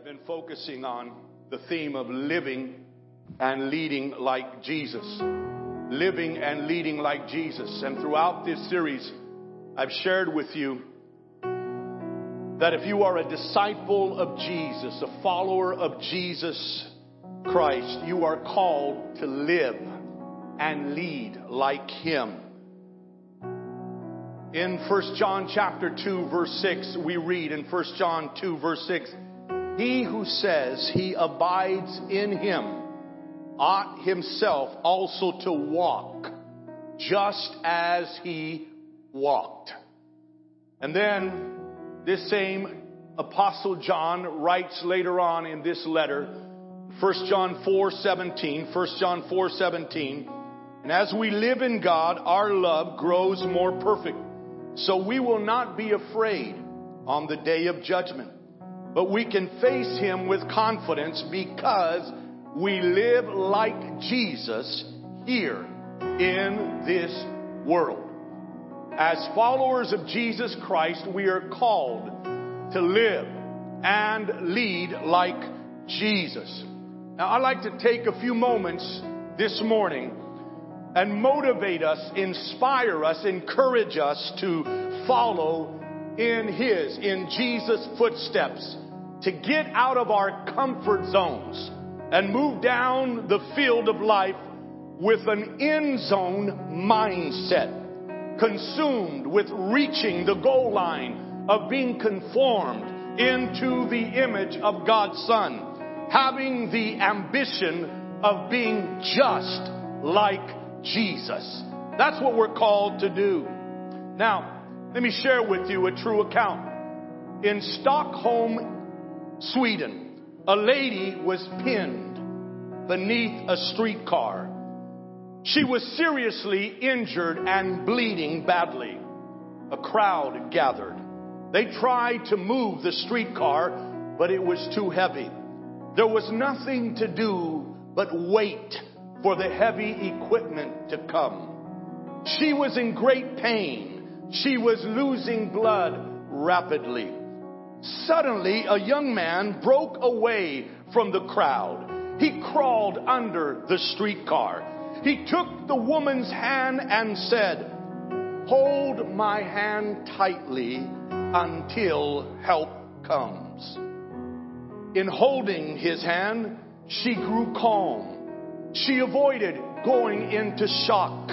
have been focusing on the theme of living and leading like Jesus. Living and leading like Jesus. And throughout this series, I've shared with you that if you are a disciple of Jesus, a follower of Jesus Christ, you are called to live and lead like Him. In 1 John chapter 2 verse 6, we read in 1 John 2 verse 6, He who says he abides in him ought himself also to walk just as he walked. And then this same apostle John writes later on in this letter, 1 John 4:17, 1 John 4:17, and as we live in God, our love grows more perfect. So we will not be afraid on the day of judgment, but we can face him with confidence because we live like Jesus here in this world. As followers of Jesus Christ, we are called to live and lead like Jesus. Now, I'd like to take a few moments this morning and motivate us, inspire us, encourage us to follow in His, in Jesus' footsteps, to get out of our comfort zones and move down the field of life with an end zone mindset, consumed with reaching the goal line of being conformed into the image of God's Son, having the ambition of being just like Jesus. That's what we're called to do. Now, let me share with you a true account. In Stockholm, Sweden, a lady was pinned beneath a streetcar. She was seriously injured and bleeding badly. A crowd gathered. They tried to move the streetcar, but it was too heavy. There was nothing to do but wait for the heavy equipment to come. She was in great pain. She was losing blood rapidly. Suddenly, a young man broke away from the crowd. He crawled under the streetcar. He took the woman's hand and said, Hold my hand tightly until help comes. In holding his hand, she grew calm. She avoided going into shock.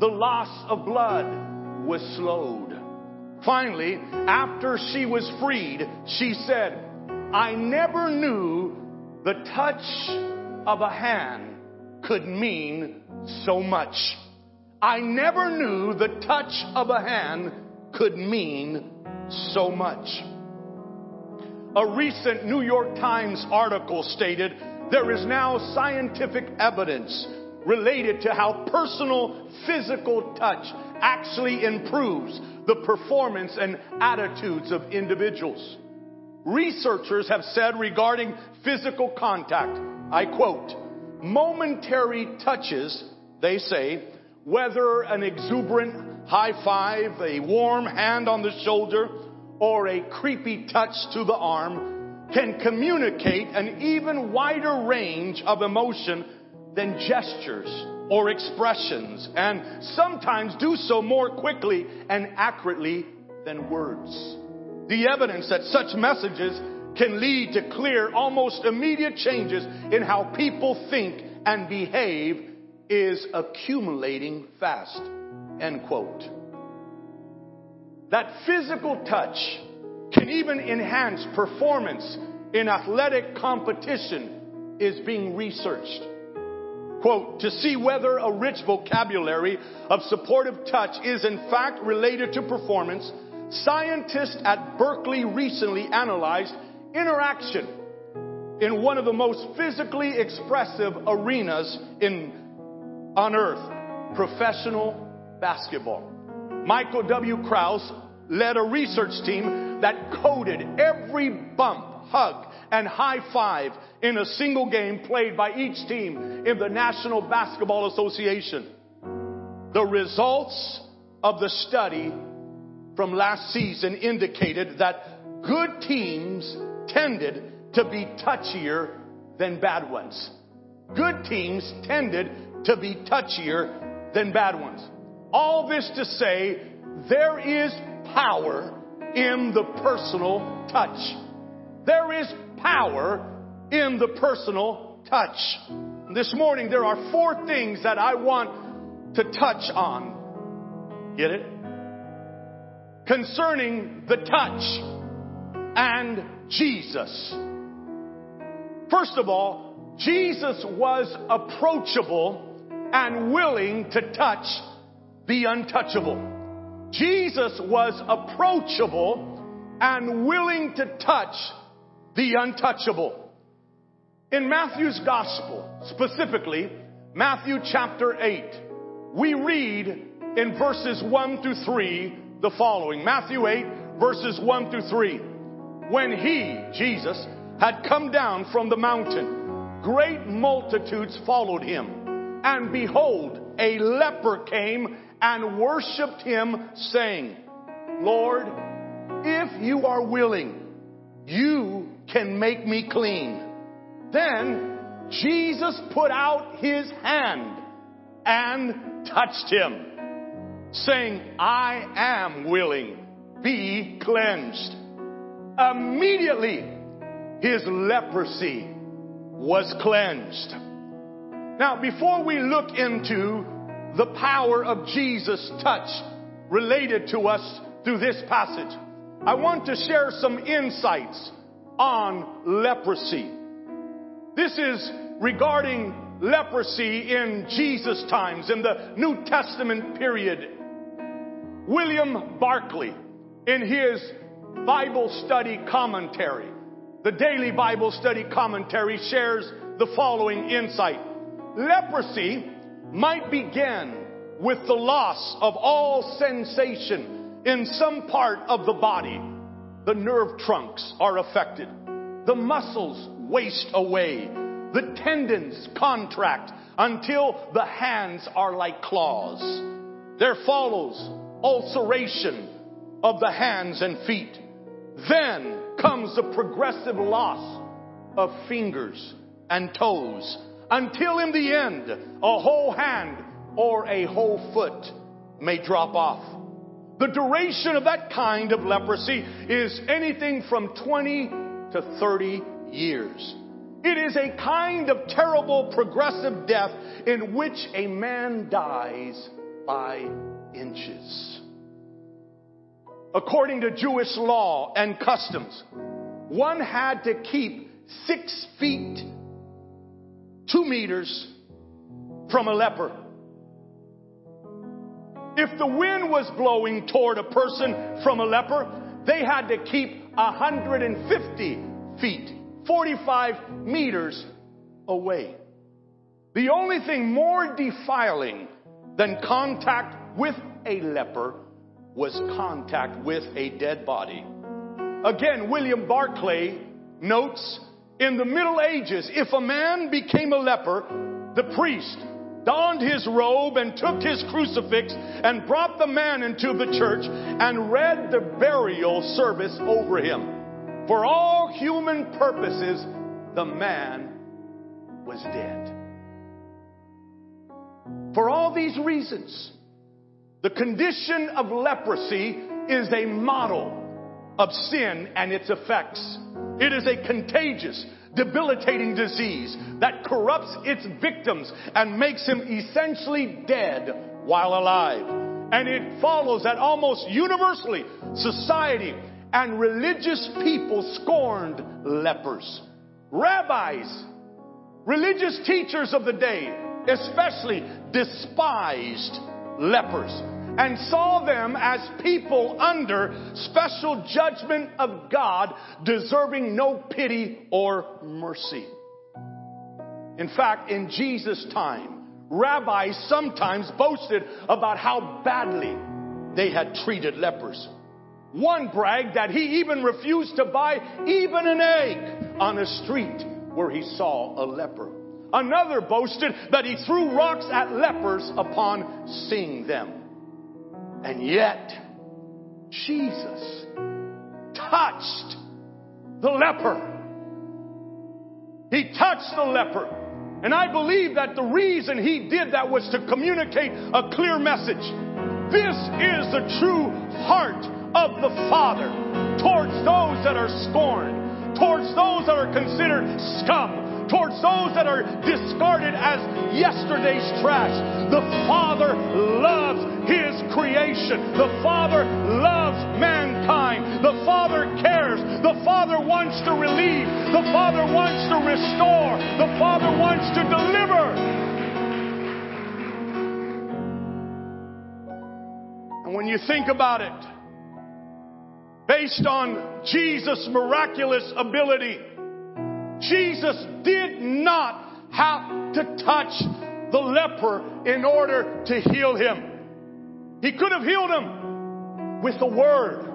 The loss of blood was slowed. Finally, after she was freed, she said, I never knew the touch of a hand could mean so much. I never knew the touch of a hand could mean so much. A recent New York Times article stated there is now scientific evidence related to how personal physical touch actually improves the performance and attitudes of individuals. Researchers have said regarding physical contact, I quote, momentary touches, they say, whether an exuberant high five, a warm hand on the shoulder, or a creepy touch to the arm, can communicate an even wider range of emotion than gestures or expressions, and sometimes do so more quickly and accurately than words. The evidence that such messages can lead to clear, almost immediate changes in how people think and behave is accumulating fast. End quote. That physical touch can even enhance performance in athletic competition is being researched. Quote, to see whether a rich vocabulary of supportive touch is in fact related to performance, scientists at Berkeley recently analyzed interaction in one of the most physically expressive arenas in, on earth, professional basketball. Michael W. Kraus led a research team that coded every bump, hug, and high five in a single game played by each team in the National Basketball Association. The results of the study from last season indicated that good teams tended to be touchier than bad ones. Good teams tended to be touchier than bad ones. All this to say, there is power in the personal touch. There is power in the personal touch. This morning, there are four things that I want to touch on. Get it? Concerning the touch and Jesus. First of all, Jesus was approachable and willing to touch the untouchable. Jesus was approachable and willing to touch the untouchable. In Matthew's gospel, specifically, Matthew chapter 8, we read in verses 1 through 3 the following. Matthew 8, verses 1 through 3. When he, Jesus, had come down from the mountain, great multitudes followed him. And behold, a leper came and worshiped him, saying, Lord, if you are willing, you can make me clean. Then Jesus put out his hand and touched him, saying, I am willing, be cleansed. Immediately, his leprosy was cleansed. Now, before we look into the power of Jesus' touch related to us through this passage, I want to share some insights on leprosy. This is regarding leprosy in Jesus' times, in the New Testament period. William Barclay, in his Bible study commentary, the daily Bible study commentary shares the following insight. Leprosy might begin with the loss of all sensation in some part of the body. The nerve trunks are affected. The muscles waste away. The tendons contract until the hands are like claws. There follows ulceration of the hands and feet. Then comes the progressive loss of fingers and toes until in the end a whole hand or a whole foot may drop off. The duration of that kind of leprosy is anything from 20 to 30 years. It is a kind of terrible progressive death in which a man dies by inches. According to Jewish law and customs, one had to keep six feet, two meters from a leper. If the wind was blowing toward a person from a leper, they had to keep 150 feet, 45 meters away. The only thing more defiling than contact with a leper was contact with a dead body. Again, William Barclay notes in the Middle Ages, if a man became a leper, the priest donned his robe and took his crucifix and brought the man into the church and read the burial service over him. For all human purposes, the man was dead. For all these reasons, the condition of leprosy is a model of sin and its effects. It is a contagious, debilitating disease that corrupts its victims and makes them essentially dead while alive. And it follows that almost universally society and religious people scorned lepers. Rabbis, religious teachers of the day, especially despised lepers and saw them as people under special judgment of God, deserving no pity or mercy. In fact, in Jesus' time, rabbis sometimes boasted about how badly they had treated lepers. One bragged that he even refused to buy even an egg on a street where he saw a leper. Another boasted that he threw rocks at lepers upon seeing them. And yet, Jesus touched the leper. He touched the leper. And I believe that the reason he did that was to communicate a clear message. This is the true heart of the Father towards those that are scorned, towards those that are considered scum, towards those that are discarded as yesterday's trash. The Father loves His creation. The Father loves mankind. The Father cares. The Father wants to relieve. The Father wants to restore. The Father wants to deliver. And when you think about it, based on Jesus' miraculous ability, Jesus did not have to touch the leper in order to heal him. He could have healed him with a word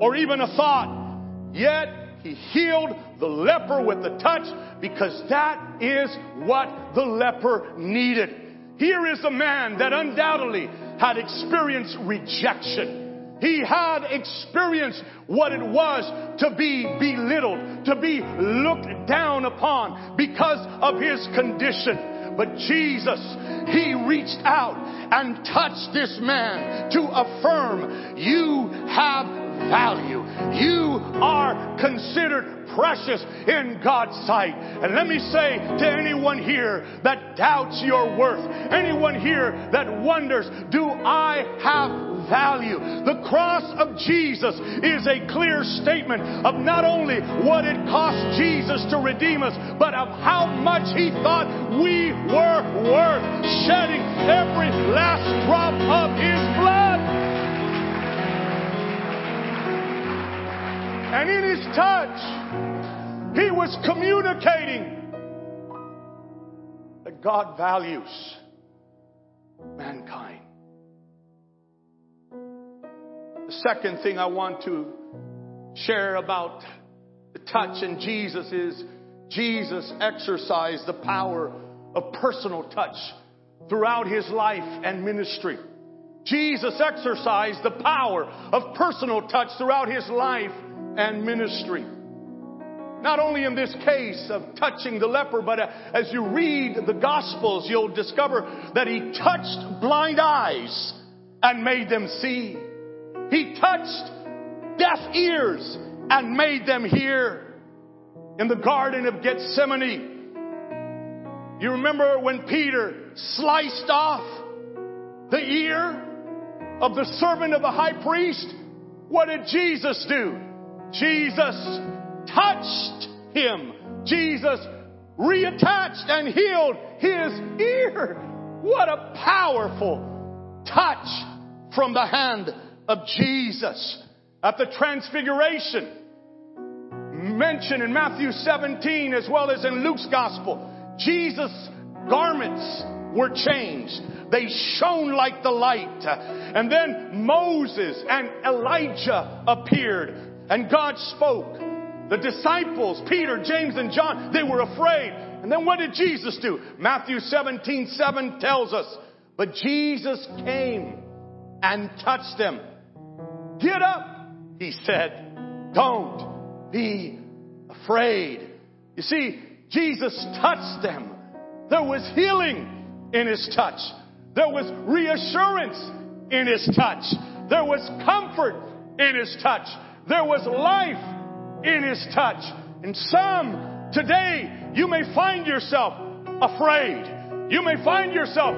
or even a thought. Yet he healed the leper with the touch because that is what the leper needed. Here is a man that undoubtedly had experienced rejection. He had experienced what it was to be belittled, to be looked down upon because of his condition. But Jesus, He reached out and touched this man to affirm you have value. You are considered precious in God's sight. And let me say to anyone here that doubts your worth, anyone here that wonders, do I have value? The cross of Jesus is a clear statement of not only what it cost Jesus to redeem us, but of how much he thought we were worth, shedding every last drop of his blood. And in his touch, he was communicating that God values mankind. The second thing I want to share about the touch in Jesus is Jesus exercised the power of personal touch throughout his life and ministry. Jesus exercised the power of personal touch throughout his life and ministry. Not only in this case of touching the leper, but uh, as you read the Gospels, you'll discover that he touched blind eyes and made them see. He touched deaf ears and made them hear. In the Garden of Gethsemane, you remember when Peter sliced off the ear of the servant of the high priest? What did Jesus do? Jesus touched him. Jesus reattached and healed his ear. What a powerful touch from the hand of Jesus. At the transfiguration, mentioned in Matthew 17 as well as in Luke's gospel, Jesus' garments were changed. They shone like the light. And then Moses and Elijah appeared and God spoke. The disciples, Peter, James, and John, they were afraid. And then what did Jesus do? Matthew 17, 7 tells us, but Jesus came and touched them. Get up, he said. Don't be afraid. You see, Jesus touched them. There was healing in his touch. There was reassurance in his touch. There was comfort in his touch. There was life in his touch. And some today, you may find yourself afraid. You may find yourself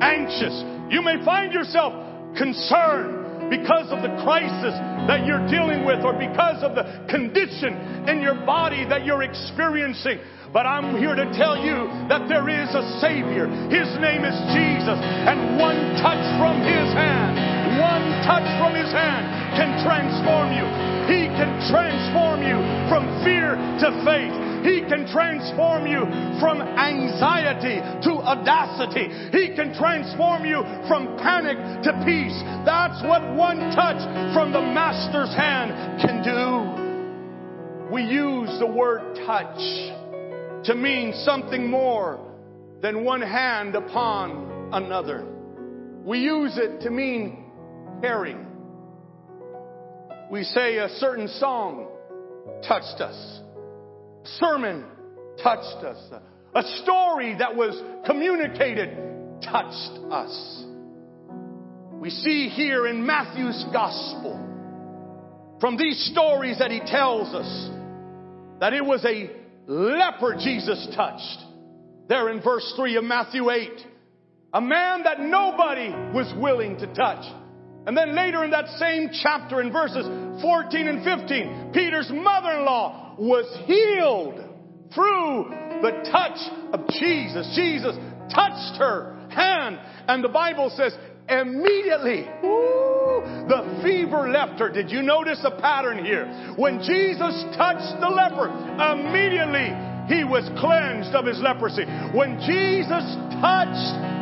anxious. You may find yourself concerned because of the crisis that you're dealing with or because of the condition in your body that you're experiencing. But I'm here to tell you that there is a Savior. His name is Jesus. And one touch from His hand, one touch from His hand can transform you. He can transform you from fear to faith. He can transform you from anxiety to audacity. He can transform you from panic to peace. That's what one touch from the Master's hand can do. We use the word touch to mean something more than one hand upon another. We use it to mean caring we say a certain song touched us, sermon touched us. A story that was communicated touched us. We see here in Matthew's gospel from these stories that he tells us that it was a leper Jesus touched. There in verse 3 of Matthew 8. A man that nobody was willing to touch. And then later in that same chapter in verses 14 and 15, Peter's mother-in-law was healed through the touch of Jesus. Jesus touched her hand and the Bible says immediately, the fever left her. Did you notice a pattern here? When Jesus touched the leper, immediately he was cleansed of his leprosy. When Jesus touched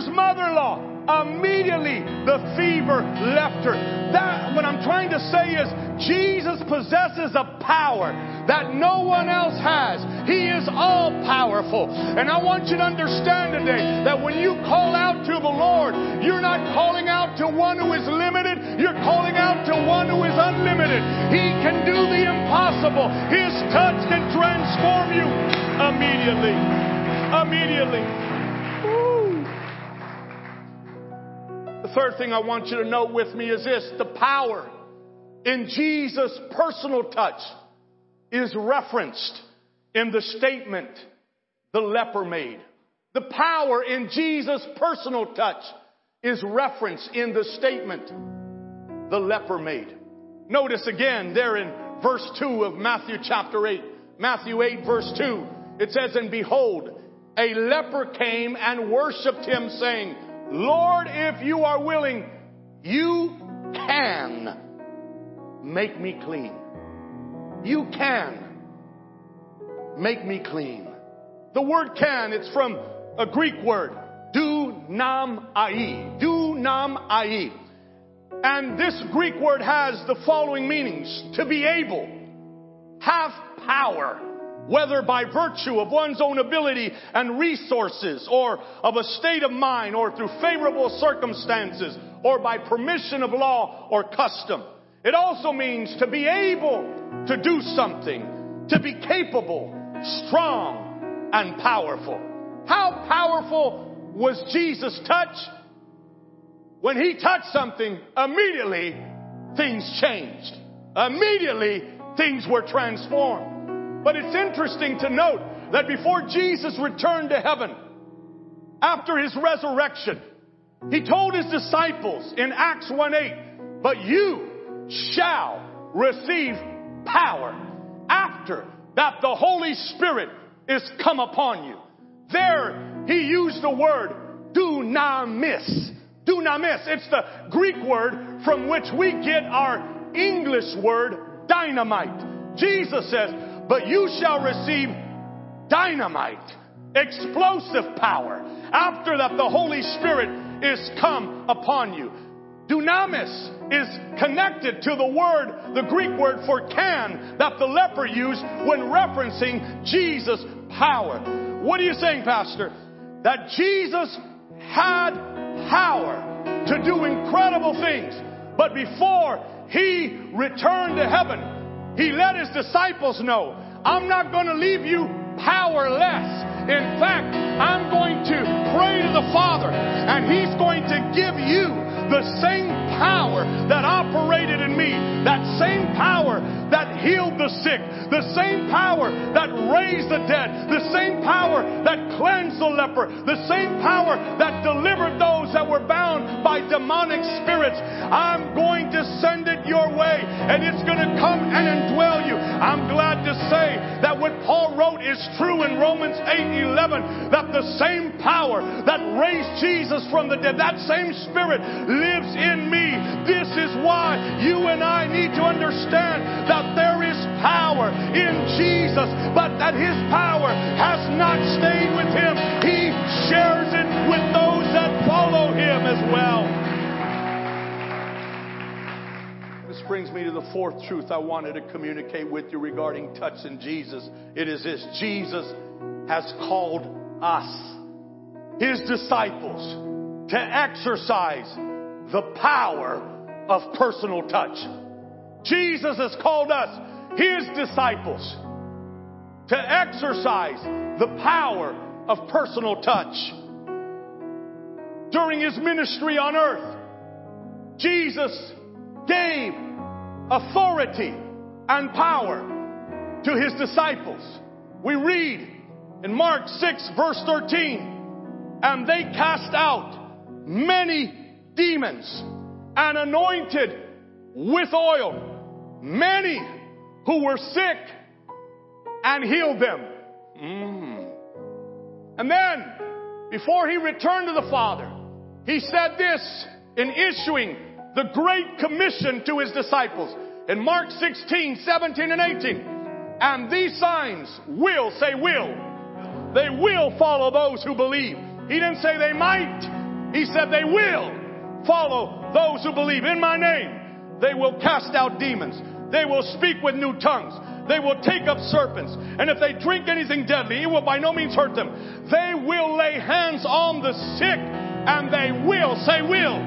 Peter's mother-in-law, immediately the fever left her. That, what I'm trying to say is, Jesus possesses a power that no one else has. He is all powerful. And I want you to understand today that when you call out to the Lord, you're not calling out to one who is limited, you're calling out to one who is unlimited. He can do the impossible. His touch can transform you immediately. Immediately. The third thing I want you to note with me is this the power in Jesus' personal touch is referenced in the statement the leper made. The power in Jesus' personal touch is referenced in the statement the leper made. Notice again there in verse 2 of Matthew chapter 8. Matthew 8 verse 2. It says, And behold, a leper came and worshiped him saying, Lord, if you are willing, you can make me clean. You can make me clean. The word can, it's from a Greek word, do nam ai. Do nam ai. And this Greek word has the following meanings. To be able, have power, whether by virtue of one's own ability and resources, or of a state of mind, or through favorable circumstances, or by permission of law or custom. It also means to be able to do something, to be capable, strong, and powerful. How powerful was Jesus' touch? When he touched something, immediately things changed. Immediately things were transformed. But it's interesting to note that before Jesus returned to heaven, after his resurrection, he told his disciples in Acts 1 8, but you shall receive power after that the Holy Spirit is come upon you. There, he used the word dunamis. Dunamis. It's the Greek word from which we get our English word dynamite. Jesus says, but you shall receive dynamite, explosive power after that the Holy Spirit is come upon you. Dunamis is connected to the word, the Greek word for can that the leper used when referencing Jesus' power. What are you saying, Pastor? That Jesus had power to do incredible things, but before he returned to heaven, he let his disciples know, I'm not going to leave you powerless. In fact, I'm going to pray to the Father and He's going to give you the same power that operated in me, that same power healed the sick, the same power that raised the dead, the same power that cleansed the leper, the same power that delivered those that were bound by demonic spirits. I'm going to send it your way and it's going to come and indwell you. I'm glad to say that what Paul wrote is true in Romans 8 11, that the same power that raised Jesus from the dead, that same spirit lives in me. This is why you and I need to understand that that there is power in Jesus, but that his power has not stayed with him. He shares it with those that follow him as well. This brings me to the fourth truth I wanted to communicate with you regarding touching Jesus. It is this Jesus has called us, his disciples, to exercise the power of personal touch. Jesus has called us, His disciples, to exercise the power of personal touch. During his ministry on earth, Jesus gave authority and power to his disciples. We read in Mark 6 verse 13, and they cast out many demons and anointed with oil many who were sick and healed them. Mm. And then, before he returned to the Father, he said this in issuing the Great Commission to his disciples in Mark 16, 17, and 18. And these signs will, say will, they will follow those who believe. He didn't say they might. He said they will follow those who believe in my name. They will cast out demons. They will speak with new tongues. They will take up serpents. And if they drink anything deadly, it will by no means hurt them. They will lay hands on the sick and they will, say will,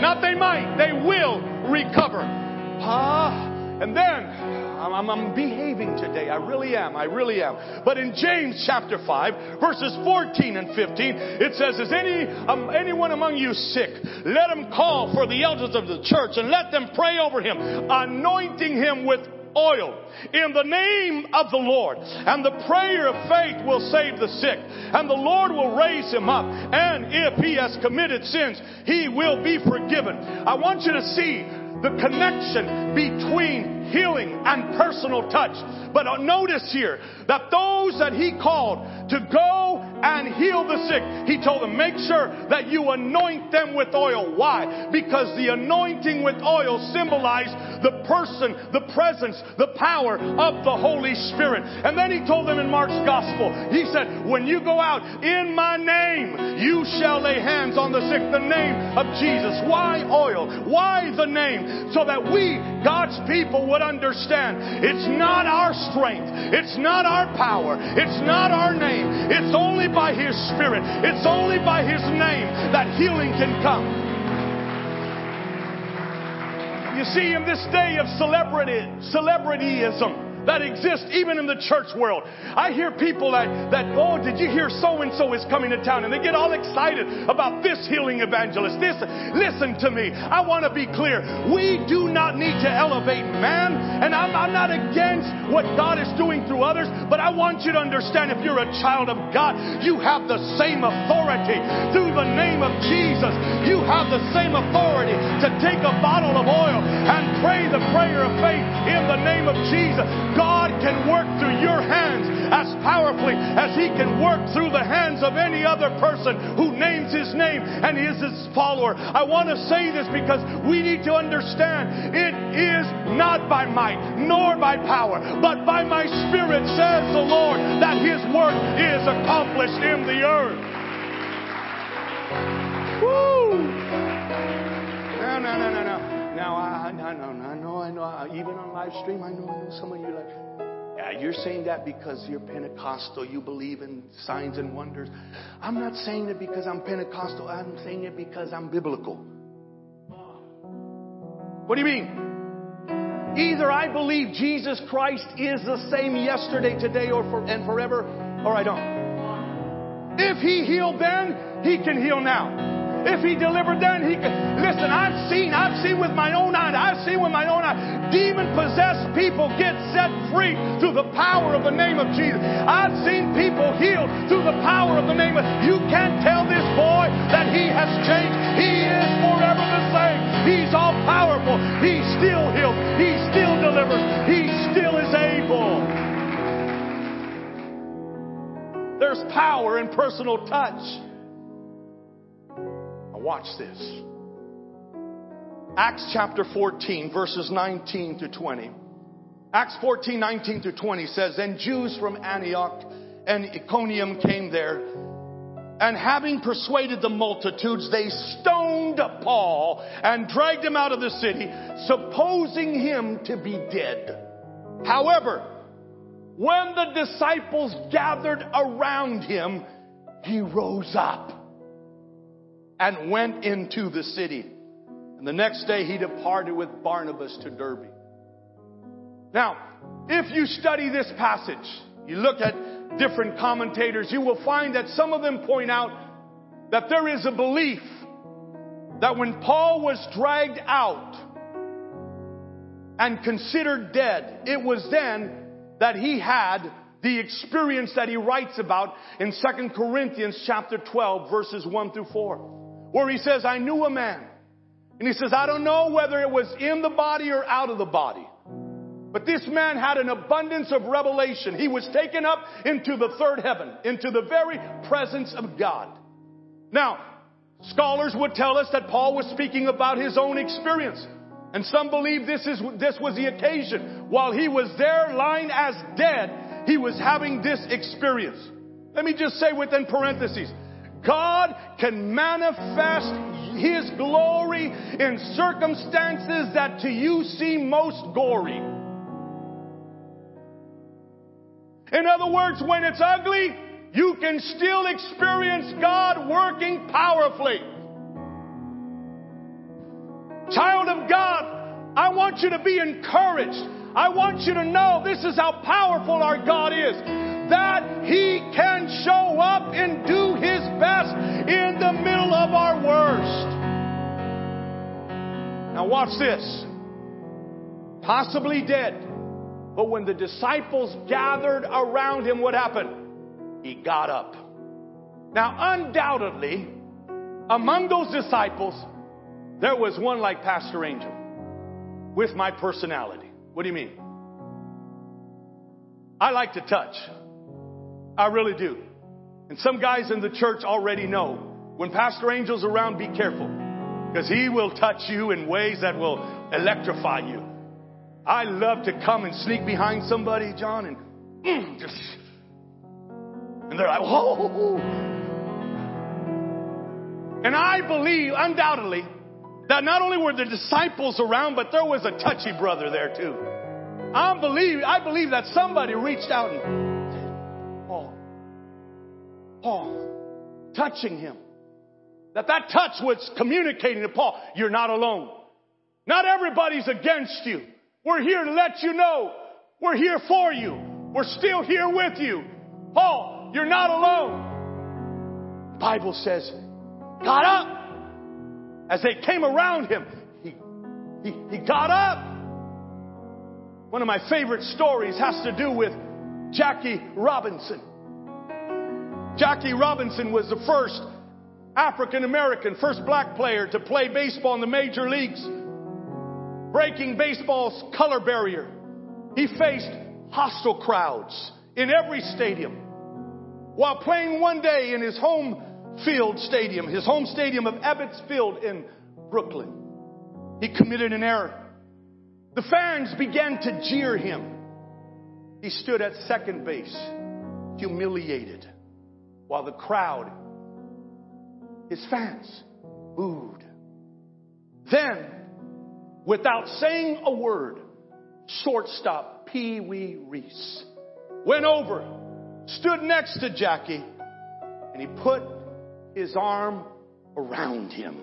not they might, they will recover. Ah, and then I'm, I'm, behaving today. I really am. I really am. But in James chapter 5, verses 14 and 15, it says, Is any, um, anyone among you sick? Let him call for the elders of the church and let them pray over him, anointing him with oil in the name of the Lord. And the prayer of faith will save the sick. And the Lord will raise him up. And if he has committed sins, he will be forgiven. I want you to see the connection between healing and personal touch. But uh, notice here that those that he called to go and heal the sick, he told them, make sure that you anoint them with oil. Why? Because the anointing with oil symbolized the person, the presence, the power of the Holy Spirit. And then he told them in Mark's gospel, he said, when you go out in my name, you shall lay hands on the sick. The name of Jesus. Why oil? Why the name? So that we, God's people, would understand it's not our strength, it's not our power, it's not our name. It's only by His Spirit, it's only by His name that healing can come. You see, in this day of celebrity, celebrityism, that exists even in the church world. I hear people that, that oh, did you hear so and so is coming to town? And they get all excited about this healing evangelist. This, listen to me. I want to be clear. We do not need to elevate man. And I'm, I'm not against what God is doing through others, but I want you to understand if you're a child of God, you have the same authority through the name of Jesus. You have the same authority to take a bottle of oil and pray the prayer of faith in the name of Jesus. God can work through your hands as powerfully as He can work through the hands of any other person who names His name and is His follower. I want to say this because we need to understand it is not by might nor by power, but by my Spirit, says the Lord, that His work is accomplished in the earth. Woo! No, no, no, no, no. Now, I, I, know, I know, I know, I, even on live stream, I know, I know some of you like, yeah, you're saying that because you're Pentecostal, you believe in signs and wonders. I'm not saying it because I'm Pentecostal, I'm saying it because I'm biblical. What do you mean? Either I believe Jesus Christ is the same yesterday, today, or for, and forever, or I don't. If He healed then, He can heal now. If he delivered then, he could. Listen, I've seen, I've seen with my own eyes, I've seen with my own eyes, demon possessed people get set free through the power of the name of Jesus. I've seen people healed through the power of the name of You can't tell this boy that he has changed. He is forever the same. He's all powerful. He still heals. He still delivers. He still is able. There's power in personal touch. Watch this. Acts chapter 14, verses 19 to 20. Acts 14, 19 to 20 says, And Jews from Antioch and Iconium came there, and having persuaded the multitudes, they stoned Paul and dragged him out of the city, supposing him to be dead. However, when the disciples gathered around him, he rose up and went into the city. And the next day he departed with Barnabas to Derbe. Now, if you study this passage, you look at different commentators, you will find that some of them point out that there is a belief that when Paul was dragged out and considered dead, it was then that he had the experience that he writes about in 2 Corinthians chapter 12 verses 1 through 4, where he says, I knew a man. And he says, I don't know whether it was in the body or out of the body. But this man had an abundance of revelation. He was taken up into the third heaven, into the very presence of God. Now, scholars would tell us that Paul was speaking about his own experience. And some believe this is, this was the occasion. While he was there lying as dead, he was having this experience. Let me just say within parentheses, God can manifest His glory in circumstances that to you seem most gory. In other words, when it's ugly, you can still experience God working powerfully. Child of God, I want you to be encouraged. I want you to know this is how powerful our God is. That He can show up and do His best in the middle of our worst. Now watch this. Possibly dead. But when the disciples gathered around him, what happened? He got up. Now, undoubtedly, among those disciples, there was one like Pastor Angel with my personality. What do you mean? I like to touch. I really do. And some guys in the church already know when Pastor Angel's around, be careful because he will touch you in ways that will electrify you. I love to come and sneak behind somebody, John, and mm, just, and they're like, whoa. And I believe, undoubtedly, that not only were the disciples around, but there was a touchy brother there too. I believe, I believe that somebody reached out and Paul, touching him. That that touch was communicating to Paul, you're not alone. Not everybody's against you. We're here to let you know we're here for you. We're still here with you. Paul, you're not alone. The Bible says, got up. As they came around him, he, he, he got up. One of my favorite stories has to do with Jackie Robinson. Jackie Robinson was the first African American, first black player to play baseball in the major leagues. Breaking baseball's color barrier, he faced hostile crowds in every stadium. While playing one day in his home Field Stadium, his home stadium of Ebbets Field in Brooklyn. He committed an error. The fans began to jeer him. He stood at second base, humiliated, while the crowd, his fans, booed. Then, without saying a word, shortstop Pee Wee Reese went over, stood next to Jackie, and he put his arm around him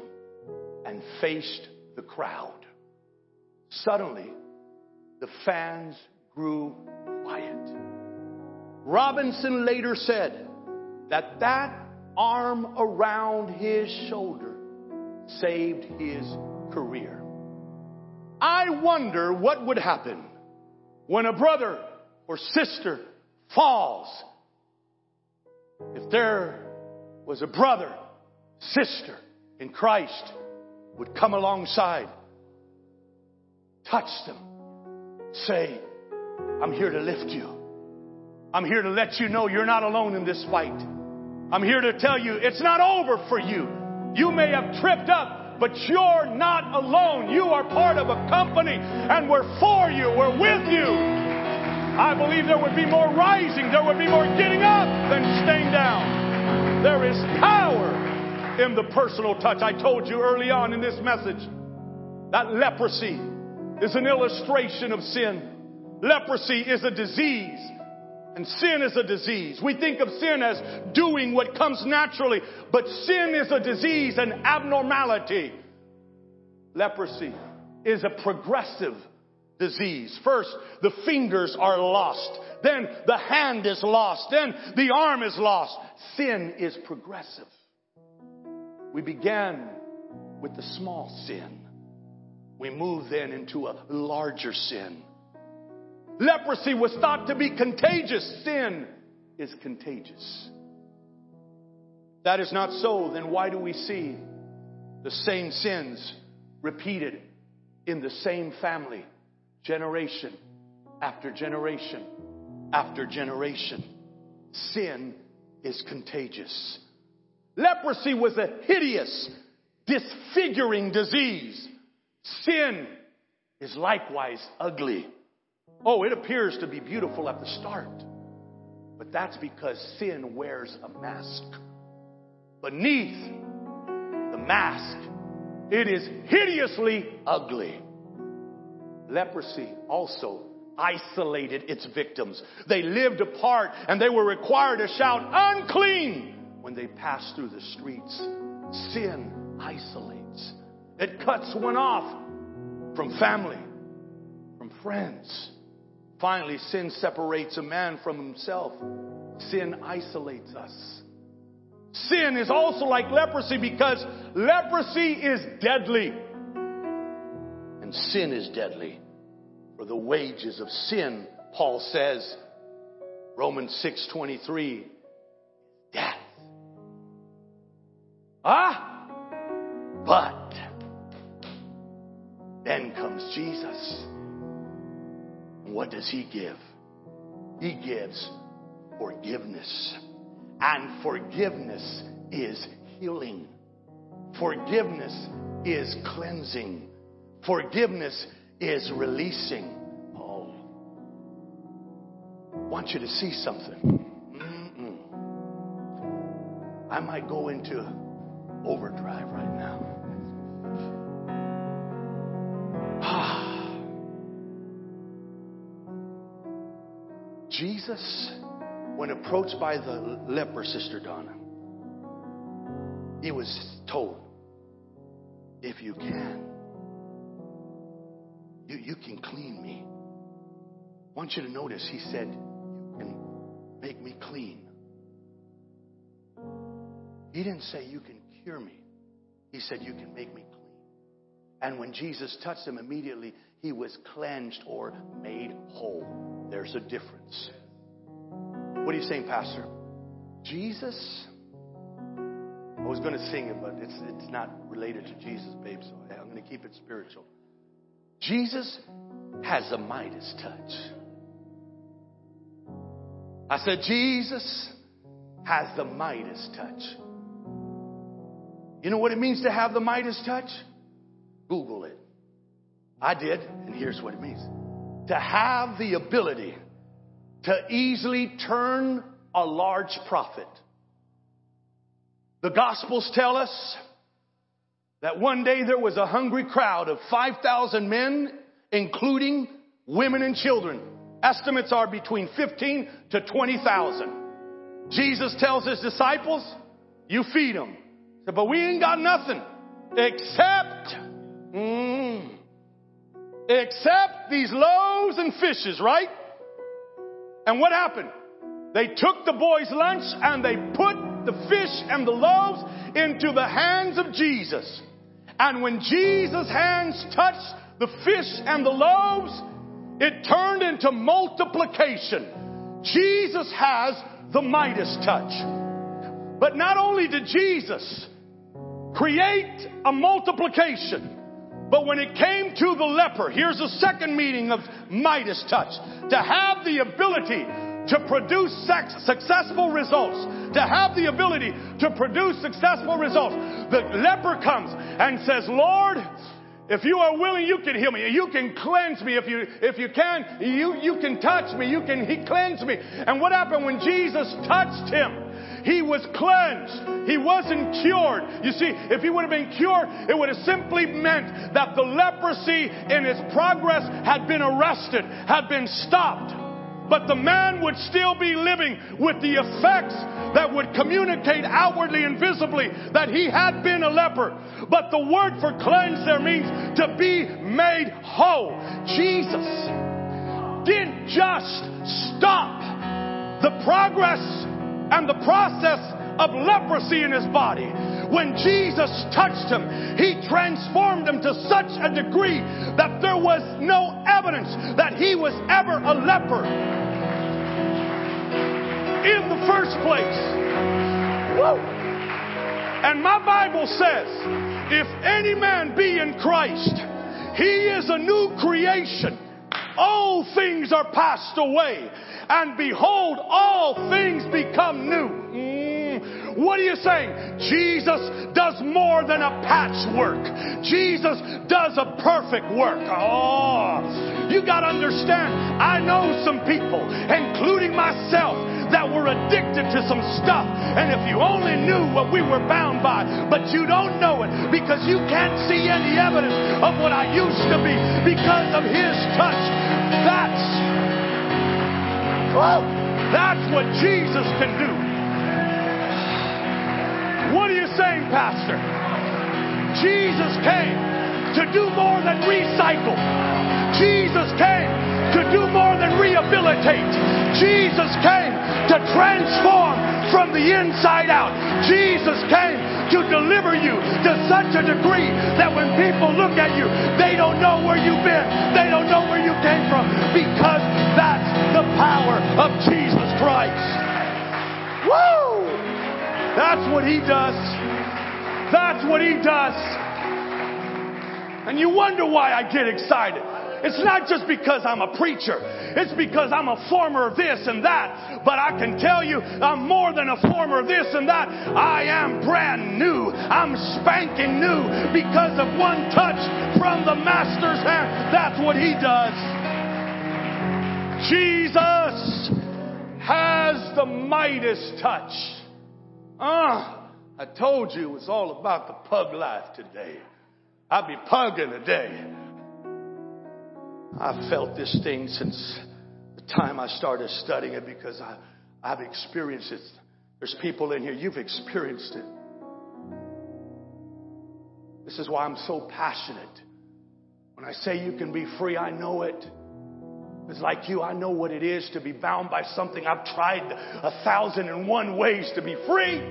and faced the crowd. Suddenly, the fans grew quiet. Robinson later said that that arm around his shoulder saved his career. I wonder what would happen when a brother or sister falls if there was a brother, sister in Christ would come alongside, touch them, say, I'm here to lift you. I'm here to let you know you're not alone in this fight. I'm here to tell you it's not over for you. You may have tripped up, but you're not alone. You are part of a company and we're for you. We're with you. I believe there would be more rising, there would be more getting up than staying down. There is power in the personal touch. I told you early on in this message that leprosy is an illustration of sin. Leprosy is a disease. And sin is a disease. We think of sin as doing what comes naturally, but sin is a disease, an abnormality. Leprosy is a progressive disease. First, the fingers are lost. Then the hand is lost. Then the arm is lost. Sin is progressive. We began with the small sin. We move then into a larger sin. Leprosy was thought to be contagious. Sin is contagious. That is not so, then why do we see the same sins repeated in the same family, generation after generation after generation? Sin is contagious. Leprosy was a hideous, disfiguring disease. Sin is likewise ugly. Oh, it appears to be beautiful at the start, but that's because sin wears a mask. Beneath the mask, it is hideously ugly. Leprosy also isolated its victims. They lived apart and they were required to shout unclean when they passed through the streets. Sin isolates. It cuts one off from family, from friends. Finally, sin separates a man from himself. Sin isolates us. Sin is also like leprosy because leprosy is deadly. And sin is deadly. For the wages of sin, Paul says, Romans 6:23, death. Ah? But then comes Jesus. What does he give? He gives forgiveness. And forgiveness is healing. Forgiveness is cleansing. Forgiveness is releasing. Oh. I want you to see something. Mm-mm. I might go into overdrive right now. Jesus, when approached by the leper, Sister Donna, he was told, if you can, you, you can clean me. I want you to notice, he said, you can make me clean. He didn't say you can cure me. He said you can make me clean. And when Jesus touched him immediately, he was cleansed or made whole. There's a difference. What are you saying, Pastor? Jesus? I was going to sing it, but it's, it's not related to Jesus, babe, so I'm going to keep it spiritual. Jesus has a Midas touch. I said, Jesus has the Midas touch. You know what it means to have the Midas touch? Google it. I did, and here's what it means to have the ability to easily turn a large profit. The Gospels tell us that one day there was a hungry crowd of 5,000 men, including women and children. Estimates are between 15 to 20,000. Jesus tells his disciples, you feed them. Said, But we ain't got nothing except, mm, except these loaves and fishes, right? And what happened? They took the boys' lunch and they put the fish and the loaves into the hands of Jesus. And when Jesus' hands touched the fish and the loaves, it turned into multiplication. Jesus has the Midas touch. But not only did Jesus create a multiplication, but when it came to the leper, here's a second meaning of Midas touch. To have the ability to produce sex, successful results, to have the ability to produce successful results. The leper comes and says, Lord, if you are willing, you can heal me. You can cleanse me. If you, if you can, you, you can touch me. You can he cleanse me. And what happened when Jesus touched him? He was cleansed. He wasn't cured. You see, if he would have been cured, it would have simply meant that the leprosy in its progress had been arrested, had been stopped. But the man would still be living with the effects that would communicate outwardly and visibly that he had been a leper. But the word for cleanse there means to be made whole. Jesus didn't just stop the progress and the process of leprosy in his body. When Jesus touched him, he transformed him to such a degree that there was no evidence that he was ever a leper in the first place. Woo! And my Bible says, if any man be in Christ, he is a new creation. All things are passed away, and behold, all things become new. What are you saying? Jesus does more than a patchwork. Jesus does a perfect work. Oh, you got to understand. I know some people, including myself, that were addicted to some stuff. And if you only knew what we were bound by, but you don't know it because you can't see any evidence of what I used to be because of His touch. That's, oh, that's what Jesus can do. What are you saying, Pastor? Jesus came to do more than recycle. Jesus came to do more than rehabilitate. Jesus came to transform from the inside out. Jesus came to deliver you to such a degree that when people look at you, they don't know where you've been. They don't know where you came from because that's the power of Jesus Christ. Woo! That's what he does. That's what he does. And you wonder why I get excited. It's not just because I'm a preacher. It's because I'm a former of this and that. But I can tell you, I'm more than a former of this and that. I am brand new. I'm spanking new because of one touch from the Master's hand. That's what He does. Jesus has the Midas touch. Ah, I told you it was all about the pug life today. I'll be pugging today. I've felt this thing since the time I started studying it because I, I've experienced it. There's people in here, you've experienced it. This is why I'm so passionate. When I say you can be free, I know it. It's like you, I know what it is to be bound by something. I've tried a thousand and one ways to be free.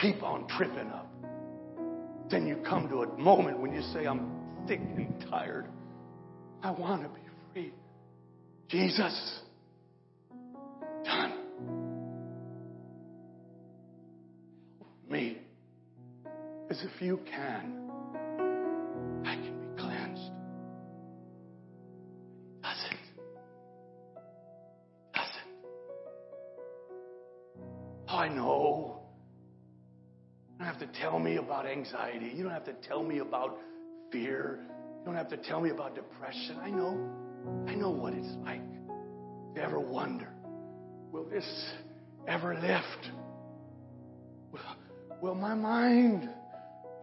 Keep on tripping up. Then you come to a moment when you say, I'm sick and tired. I want to be free. Jesus, done. Me. As if you can, tell me about anxiety. You don't have to tell me about fear. You don't have to tell me about depression. I know. I know what it's like to ever wonder will this ever lift? Will, will my mind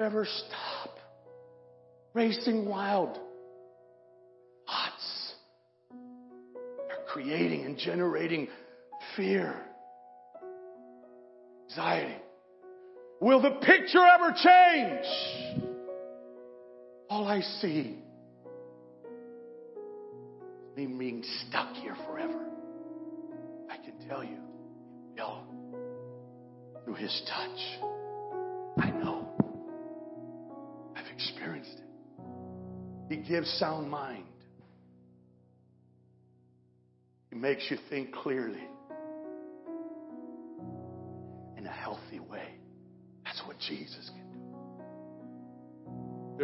ever stop racing wild? Thoughts are creating and generating fear, anxiety. Will the picture ever change? All I see is me being stuck here forever. I can tell you, will through His touch. I know. I've experienced it. He gives sound mind. He makes you think clearly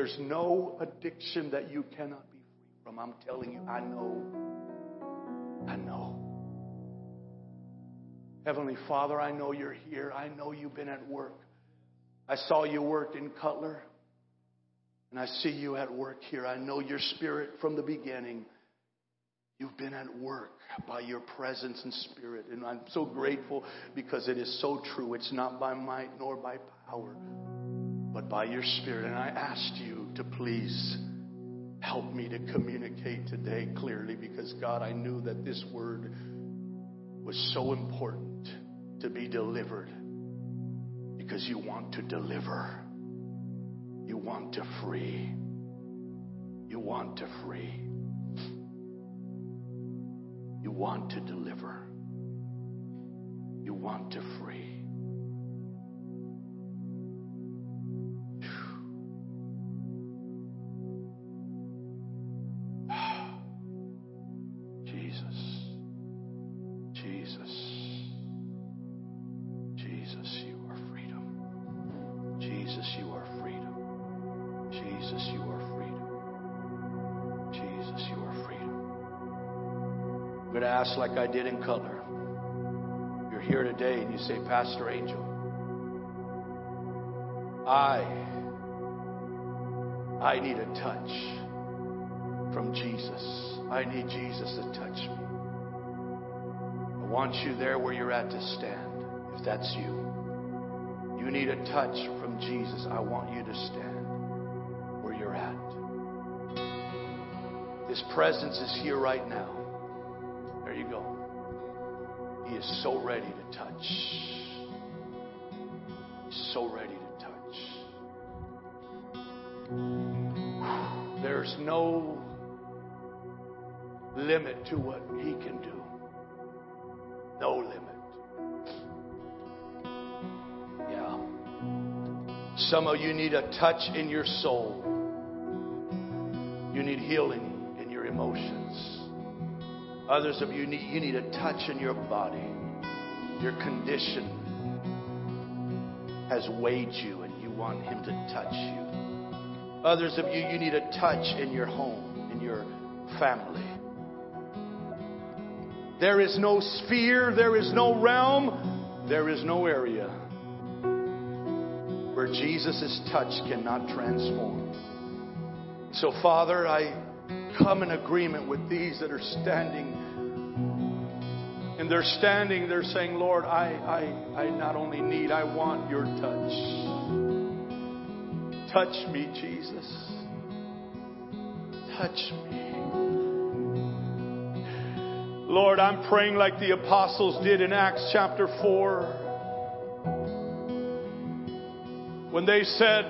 There's no addiction that you cannot be free from. I'm telling you, I know. I know. Heavenly Father, I know you're here. I know you've been at work. I saw you work in Cutler, and I see you at work here. I know your spirit from the beginning. You've been at work by your presence and spirit, and I'm so grateful because it is so true. It's not by might nor by power, but by your Spirit. And I asked you to please Help me to communicate today clearly because, God, I knew that this word was so important to be delivered because you want to deliver. You want to free. You want to free. You want to deliver. You want to free. Jesus. Jesus, you are freedom. Jesus, you are freedom. Jesus, you are freedom. Jesus, you are freedom. I'm going to ask like I did in Cutler. You're here today and you say, Pastor Angel, I, I need a touch from Jesus. I need Jesus to touch me. I want you there where you're at to stand, if that's you. You need a touch from Jesus. I want you to stand where you're at. His presence is here right now. There you go. He is so ready to touch. He's so ready to touch. There's no limit to what Some of you need a touch in your soul. You need healing in your emotions. Others of you need you need a touch in your body. Your condition has weighed you and you want him to touch you. Others of you you need a touch in your home, in your family. There is no sphere, there is no realm, there is no area where Jesus' touch cannot transform. So, Father, I come in agreement with these that are standing. And they're standing, they're saying, Lord, I, I, I not only need, I want your touch. Touch me, Jesus. Touch me. Lord, I'm praying like the apostles did in Acts chapter 4. When they said,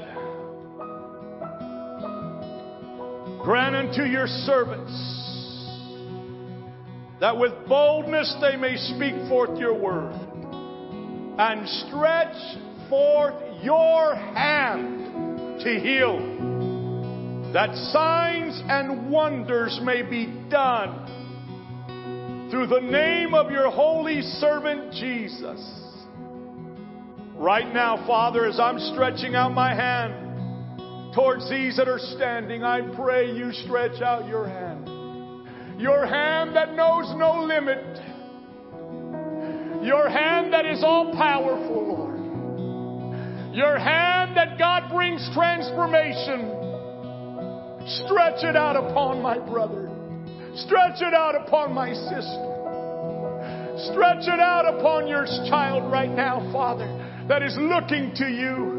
Grant unto your servants that with boldness they may speak forth your word and stretch forth your hand to heal, that signs and wonders may be done through the name of your holy servant Jesus. Right now, Father, as I'm stretching out my hand, towards these that are standing, I pray you stretch out your hand. Your hand that knows no limit. Your hand that is all powerful, Lord. Your hand that God brings transformation. Stretch it out upon my brother. Stretch it out upon my sister. Stretch it out upon your child right now, Father, that is looking to you.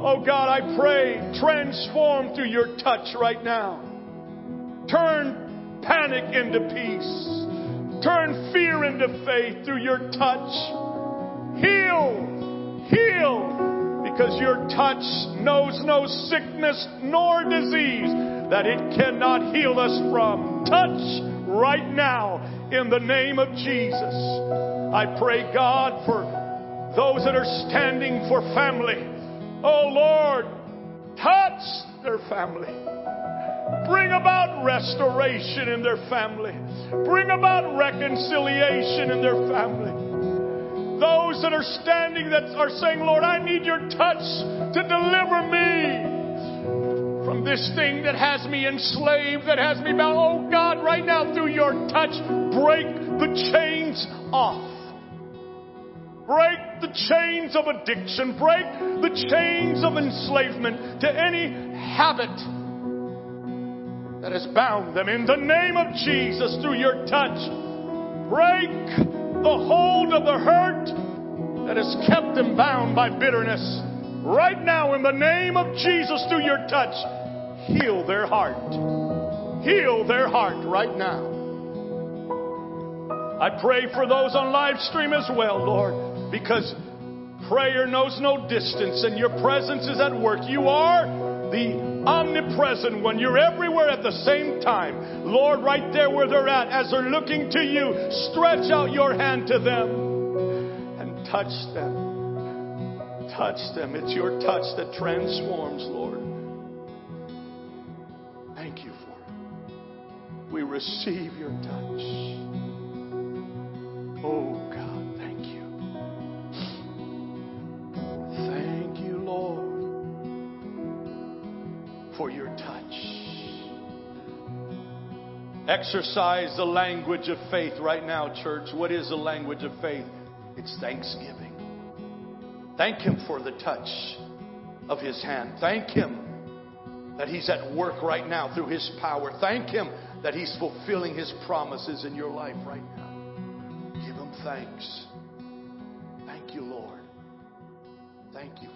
Oh God, I pray, transform through your touch right now. Turn panic into peace. Turn fear into faith through your touch. Heal, heal, because your touch knows no sickness nor disease that it cannot heal us from. Touch right now in the name of Jesus. I pray, God, for those that are standing for family. Oh Lord, touch their family. Bring about restoration in their family. Bring about reconciliation in their family. Those that are standing that are saying, Lord, I need your touch to deliver me from this thing that has me enslaved, that has me bound. Oh God, right now through your touch, break the chains off. Break the chains of addiction. Break the chains of enslavement to any habit that has bound them. In the name of Jesus, through your touch, break the hold of the hurt that has kept them bound by bitterness. Right now, in the name of Jesus, through your touch, heal their heart. Heal their heart right now. I pray for those on live stream as well, Lord, because prayer knows no distance and your presence is at work. You are the omnipresent one. You're everywhere at the same time. Lord, right there where they're at, as they're looking to you, stretch out your hand to them and touch them. Touch them. It's your touch that transforms, Lord. Thank you for it. We receive your touch. Oh Exercise the language of faith right now, church. What is the language of faith? It's thanksgiving. Thank Him for the touch of His hand. Thank Him that He's at work right now through His power. Thank Him that He's fulfilling His promises in your life right now Give Him thanks. Thank you, Lord. Thank you